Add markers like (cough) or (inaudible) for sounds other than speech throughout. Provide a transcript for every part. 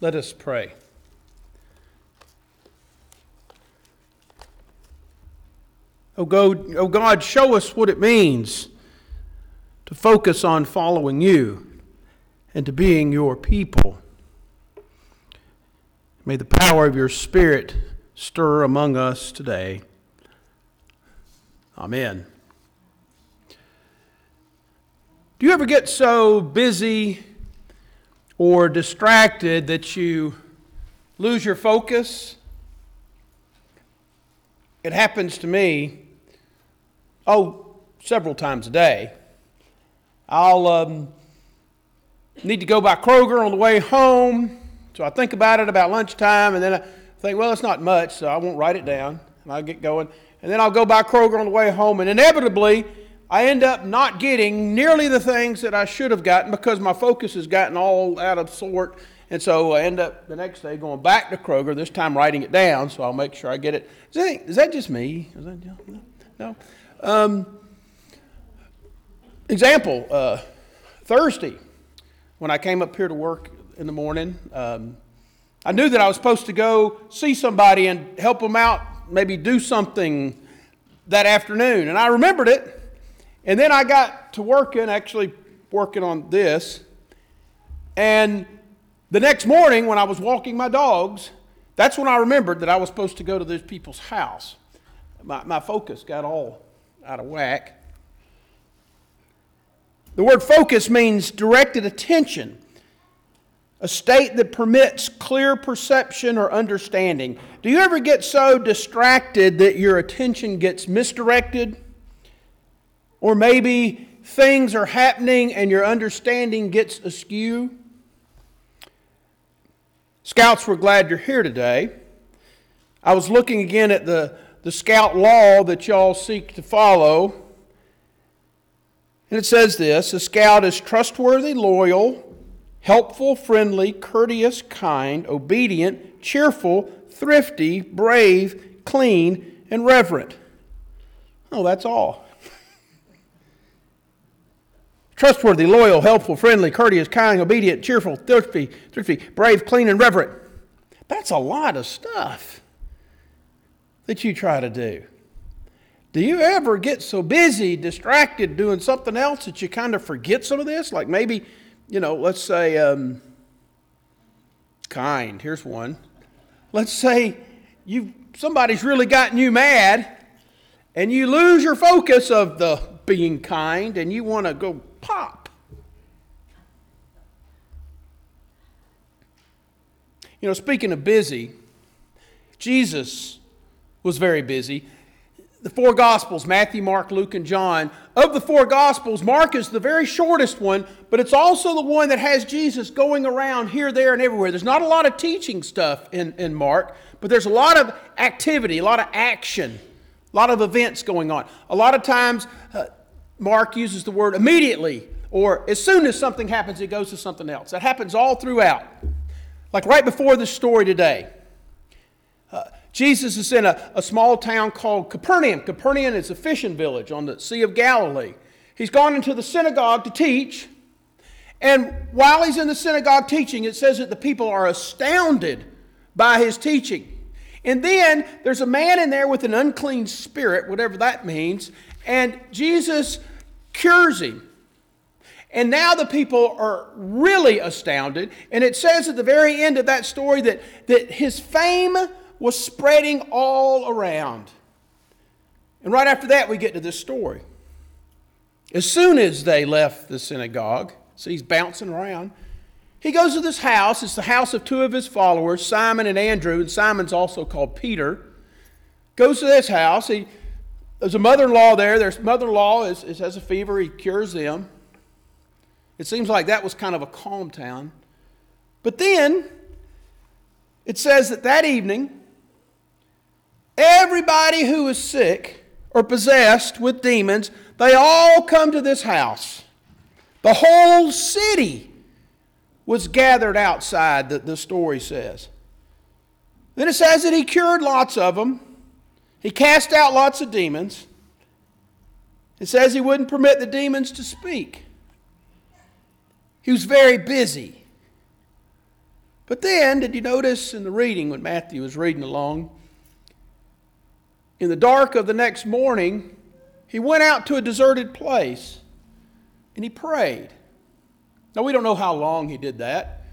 Let us pray. Oh God, oh God, show us what it means to focus on following you and to being your people. May the power of your Spirit stir among us today. Amen. Do you ever get so busy or distracted that you lose your focus? It happens to me, oh, several times a day. I'll um, need to go by Kroger on the way home, so I think about it about lunchtime, and then I think, well, it's not much, so I won't write it down, and I'll get going. And then I'll go by Kroger on the way home, and inevitably, I end up not getting nearly the things that I should have gotten because my focus has gotten all out of sort. And so I end up the next day going back to Kroger, this time writing it down, so I'll make sure I get it. Is that, is that just me? Is that, no? no? Um, example uh, Thursday, when I came up here to work in the morning, um, I knew that I was supposed to go see somebody and help them out, maybe do something that afternoon. And I remembered it. And then I got to working, actually working on this. And the next morning, when I was walking my dogs, that's when I remembered that I was supposed to go to this people's house. My, my focus got all out of whack. The word focus means directed attention, a state that permits clear perception or understanding. Do you ever get so distracted that your attention gets misdirected? Or maybe things are happening and your understanding gets askew. Scouts, we're glad you're here today. I was looking again at the, the scout law that y'all seek to follow. And it says this A scout is trustworthy, loyal, helpful, friendly, courteous, kind, obedient, cheerful, thrifty, brave, clean, and reverent. Oh, that's all. Trustworthy, loyal, helpful, friendly, courteous, kind, obedient, cheerful, thrifty, thrifty, brave, clean, and reverent. That's a lot of stuff that you try to do. Do you ever get so busy, distracted, doing something else that you kind of forget some of this? Like maybe, you know, let's say, um, kind. Here's one. Let's say you somebody's really gotten you mad, and you lose your focus of the being kind, and you want to go You know, speaking of busy, Jesus was very busy. The four Gospels, Matthew, Mark, Luke, and John, of the four Gospels, Mark is the very shortest one, but it's also the one that has Jesus going around here, there, and everywhere. There's not a lot of teaching stuff in, in Mark, but there's a lot of activity, a lot of action, a lot of events going on. A lot of times, uh, Mark uses the word immediately, or as soon as something happens, it goes to something else. That happens all throughout. Like right before this story today. Uh, Jesus is in a, a small town called Capernaum. Capernaum is a fishing village on the Sea of Galilee. He's gone into the synagogue to teach. And while he's in the synagogue teaching, it says that the people are astounded by his teaching. And then there's a man in there with an unclean spirit, whatever that means, and Jesus cures him. And now the people are really astounded. And it says at the very end of that story that, that his fame was spreading all around. And right after that, we get to this story. As soon as they left the synagogue, so he's bouncing around, he goes to this house. It's the house of two of his followers, Simon and Andrew, and Simon's also called Peter. Goes to this house. He there's a mother in law there. Their mother in law is, has a fever. He cures them. It seems like that was kind of a calm town. But then it says that that evening, everybody who is sick or possessed with demons, they all come to this house. The whole city was gathered outside, the, the story says. Then it says that he cured lots of them. He cast out lots of demons. It says he wouldn't permit the demons to speak. He was very busy. But then, did you notice in the reading when Matthew was reading along? In the dark of the next morning, he went out to a deserted place and he prayed. Now, we don't know how long he did that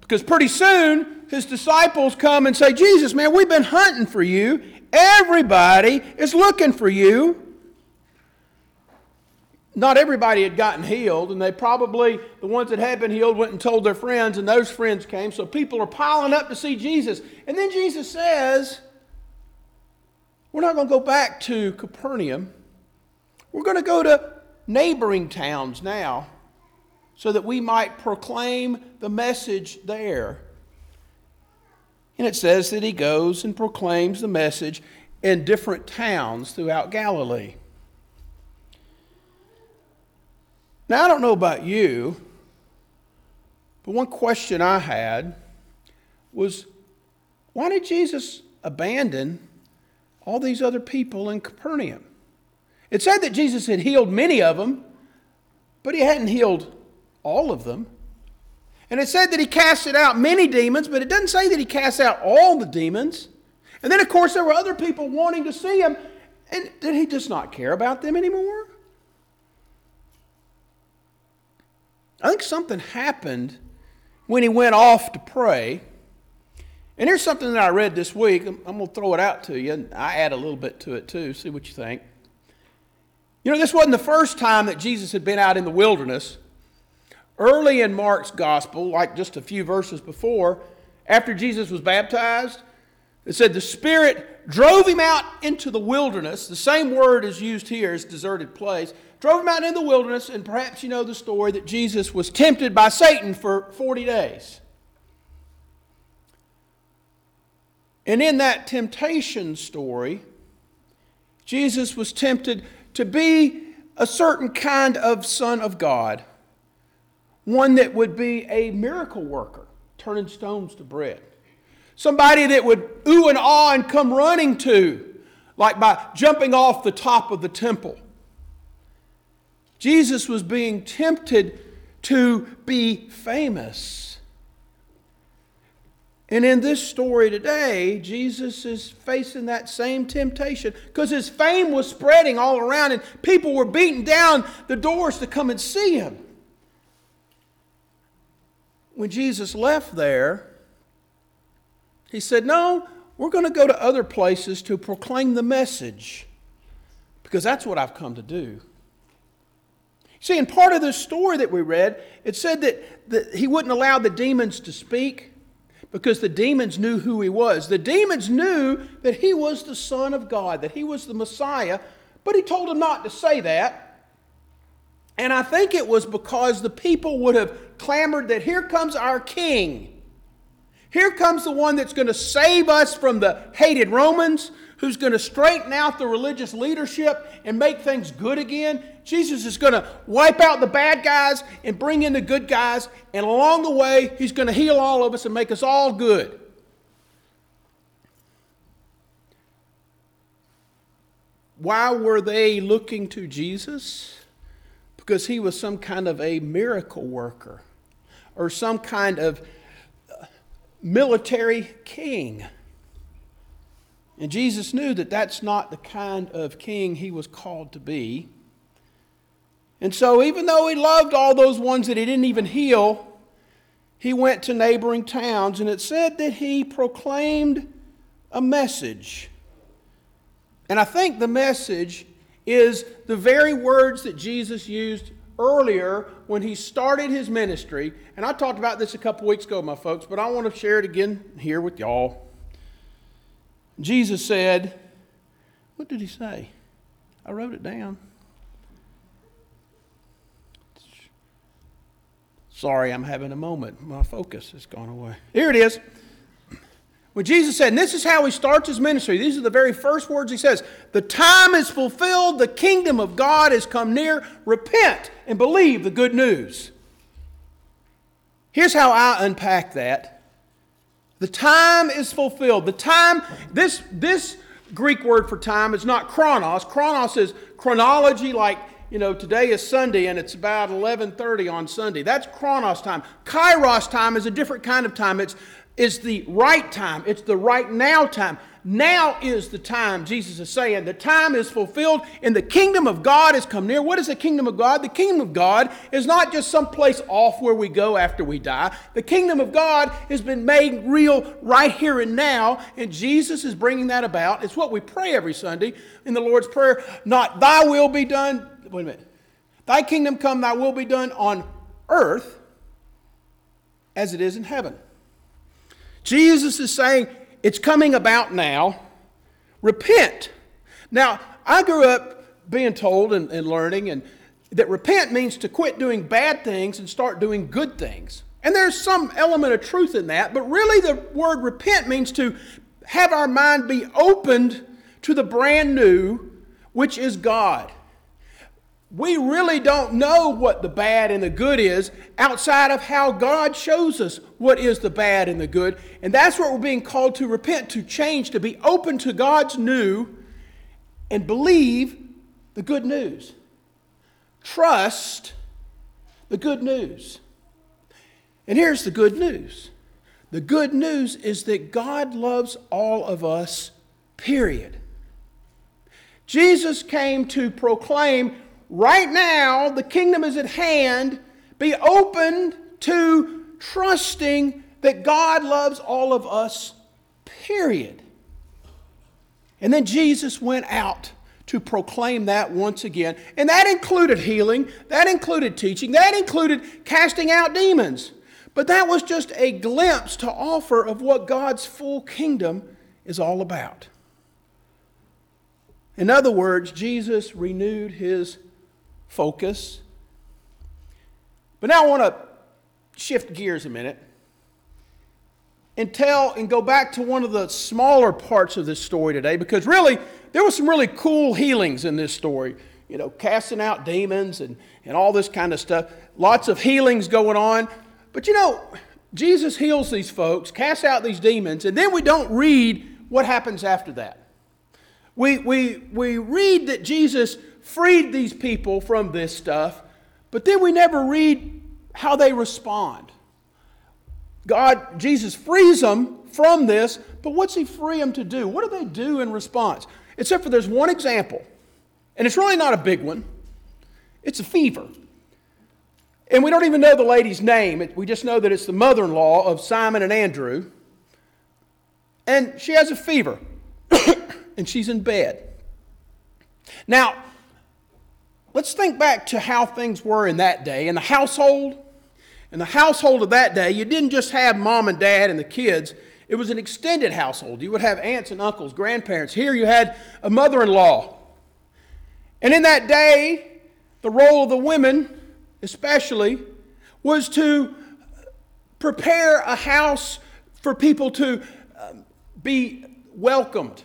because pretty soon his disciples come and say, Jesus, man, we've been hunting for you. Everybody is looking for you. Not everybody had gotten healed, and they probably, the ones that had been healed, went and told their friends, and those friends came. So people are piling up to see Jesus. And then Jesus says, We're not going to go back to Capernaum. We're going to go to neighboring towns now so that we might proclaim the message there. And it says that he goes and proclaims the message in different towns throughout Galilee. Now, I don't know about you, but one question I had was why did Jesus abandon all these other people in Capernaum? It said that Jesus had healed many of them, but he hadn't healed all of them. And it said that he casted out many demons, but it doesn't say that he cast out all the demons. And then, of course, there were other people wanting to see him. And did he just not care about them anymore? I think something happened when he went off to pray. And here's something that I read this week. I'm, I'm going to throw it out to you. And I add a little bit to it too, see what you think. You know, this wasn't the first time that Jesus had been out in the wilderness. Early in Mark's gospel, like just a few verses before, after Jesus was baptized, it said the Spirit drove him out into the wilderness. The same word is used here as deserted place. Drove him out into the wilderness, and perhaps you know the story that Jesus was tempted by Satan for 40 days. And in that temptation story, Jesus was tempted to be a certain kind of Son of God one that would be a miracle worker, turning stones to bread. Somebody that would ooh and ah and come running to, like by jumping off the top of the temple. Jesus was being tempted to be famous. And in this story today, Jesus is facing that same temptation because his fame was spreading all around and people were beating down the doors to come and see him when Jesus left there, he said, No, we're going to go to other places to proclaim the message because that's what I've come to do. See, in part of the story that we read, it said that, that he wouldn't allow the demons to speak because the demons knew who he was. The demons knew that he was the Son of God, that he was the Messiah, but he told them not to say that. And I think it was because the people would have clamored that here comes our king. Here comes the one that's going to save us from the hated Romans, who's going to straighten out the religious leadership and make things good again. Jesus is going to wipe out the bad guys and bring in the good guys. And along the way, he's going to heal all of us and make us all good. Why were they looking to Jesus? because he was some kind of a miracle worker or some kind of military king. And Jesus knew that that's not the kind of king he was called to be. And so, even though he loved all those ones that he didn't even heal, he went to neighboring towns, and it said that he proclaimed a message. And I think the message is the very words that Jesus used earlier when he started his ministry. And I talked about this a couple weeks ago, my folks, but I want to share it again here with y'all. Jesus said, What did he say? I wrote it down. Sorry, I'm having a moment. My focus has gone away. Here it is. When Jesus said, and this is how he starts his ministry, these are the very first words he says The time is fulfilled, the kingdom of God has come near. Repent and believe the good news. Here's how I unpack that the time is fulfilled. The time, this, this Greek word for time is not chronos. Chronos is chronology, like you know, today is Sunday and it's about 11:30 on Sunday. That's Chronos time. Kairos time is a different kind of time. It's is the right time. It's the right now time. Now is the time, Jesus is saying. The time is fulfilled and the kingdom of God has come near. What is the kingdom of God? The kingdom of God is not just some place off where we go after we die. The kingdom of God has been made real right here and now, and Jesus is bringing that about. It's what we pray every Sunday in the Lord's Prayer. Not thy will be done. Wait a minute. Thy kingdom come, thy will be done on earth as it is in heaven. Jesus is saying, it's coming about now. Repent. Now, I grew up being told and, and learning and that repent means to quit doing bad things and start doing good things. And there's some element of truth in that, but really the word repent means to have our mind be opened to the brand new, which is God we really don't know what the bad and the good is outside of how God shows us what is the bad and the good. And that's what we're being called to repent, to change, to be open to God's new and believe the good news. Trust the good news. And here's the good news the good news is that God loves all of us, period. Jesus came to proclaim right now, the kingdom is at hand. Be open to trusting that God loves all of us, period. And then Jesus went out to proclaim that once again. And that included healing, that included teaching, that included casting out demons. But that was just a glimpse to offer of what God's full kingdom is all about. In other words, Jesus renewed his focus. But now I want to shift gears a minute and tell and go back to one of the smaller parts of this story today because really there were some really cool healings in this story. You know casting out demons and, and all this kind of stuff. Lots of healings going on. But you know jesus heals these folks casts out these demons and then we don't read what happens after that. We, we, we read that jesus freed these people from this stuff, but then we never read how they respond. God, Jesus frees them from this, but what's He free them to do? What do they do in response? Except for there's one example, and it's really not a big one. It's a fever. And we don't even know the lady's name. We just know that it's the mother in law of Simon and Andrew. And she has a fever, (coughs) and she's in bed. Now, Let's think back to how things were in that day. In the household, in the household of that day, you didn't just have mom and dad and the kids, it was an extended household. You would have aunts and uncles, grandparents. Here you had a mother in law. And in that day, the role of the women, especially, was to prepare a house for people to um, be welcomed.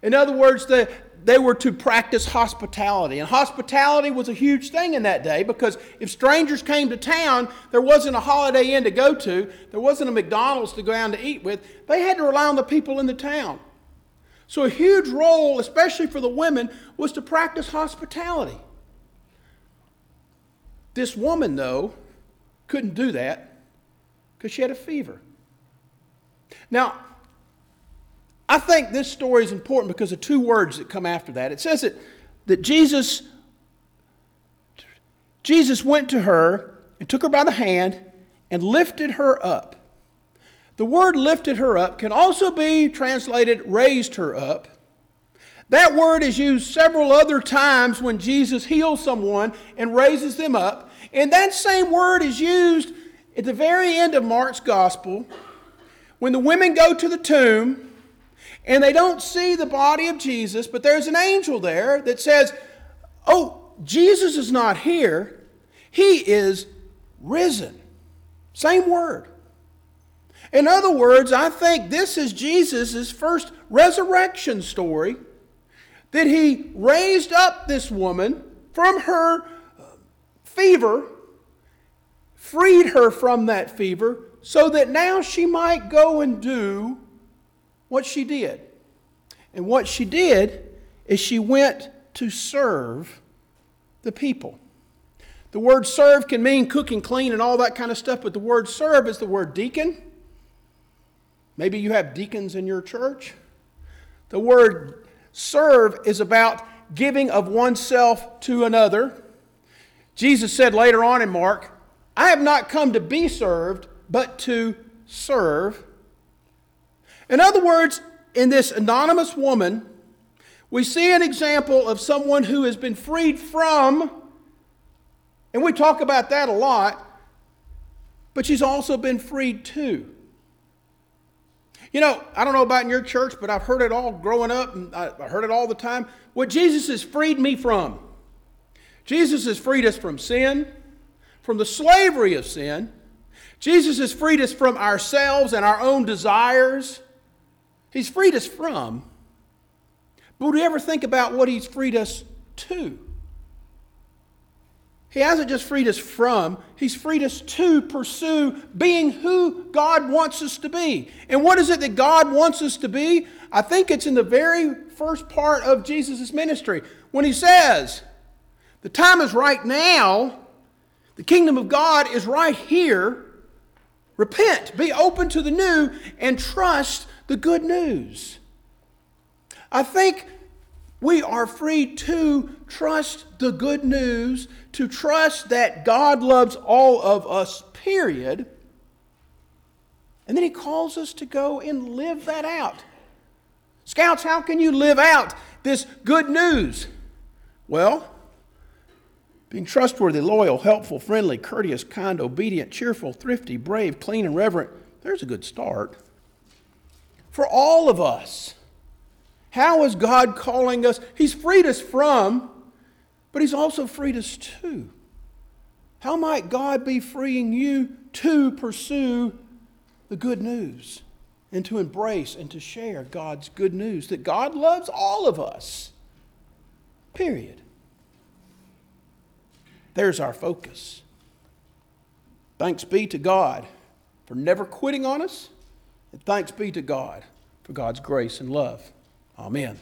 In other words, the, they were to practice hospitality. And hospitality was a huge thing in that day because if strangers came to town, there wasn't a Holiday Inn to go to, there wasn't a McDonald's to go down to eat with. They had to rely on the people in the town. So, a huge role, especially for the women, was to practice hospitality. This woman, though, couldn't do that because she had a fever. Now, I think this story is important because of two words that come after that. It says that, that Jesus, Jesus went to her and took her by the hand and lifted her up. The word lifted her up can also be translated raised her up. That word is used several other times when Jesus heals someone and raises them up. And that same word is used at the very end of Mark's gospel when the women go to the tomb and they don't see the body of Jesus, but there's an angel there that says, Oh, Jesus is not here, he is risen. Same word. In other words, I think this is Jesus' first resurrection story that he raised up this woman from her uh, fever, freed her from that fever, so that now she might go and do what she did. And what she did is she went to serve the people. The word serve can mean cook and clean and all that kind of stuff, but the word serve is the word deacon. Maybe you have deacons in your church. The word serve is about giving of oneself to another. Jesus said later on in Mark, I have not come to be served, but to serve. In other words, in this anonymous woman, we see an example of someone who has been freed from, and we talk about that a lot, but she's also been freed too. You know, I don't know about in your church, but I've heard it all growing up, and I heard it all the time. What Jesus has freed me from. Jesus has freed us from sin, from the slavery of sin. Jesus has freed us from ourselves and our own desires. He's freed us from. But would we ever think about what He's freed us to? He hasn't just freed us from, He's freed us to pursue being who God wants us to be. And what is it that God wants us to be? I think it's in the very first part of Jesus' ministry when He says, The time is right now, the kingdom of God is right here. Repent, be open to the new, and trust the good news. I think we are free to trust the good news, to trust that God loves all of us, period. And then he calls us to go and live that out. Scouts, how can you live out this good news? Well, being trustworthy, loyal, helpful, friendly, courteous, kind, obedient, cheerful, thrifty, brave, clean, and reverent. There's a good start. For all of us. How is God calling us? He's freed us from, but He's also freed us to. How might God be freeing you to pursue the good news and to embrace and to share God's good news that God loves all of us? Period. There's our focus. Thanks be to God for never quitting on us, and thanks be to God for God's grace and love. Amen.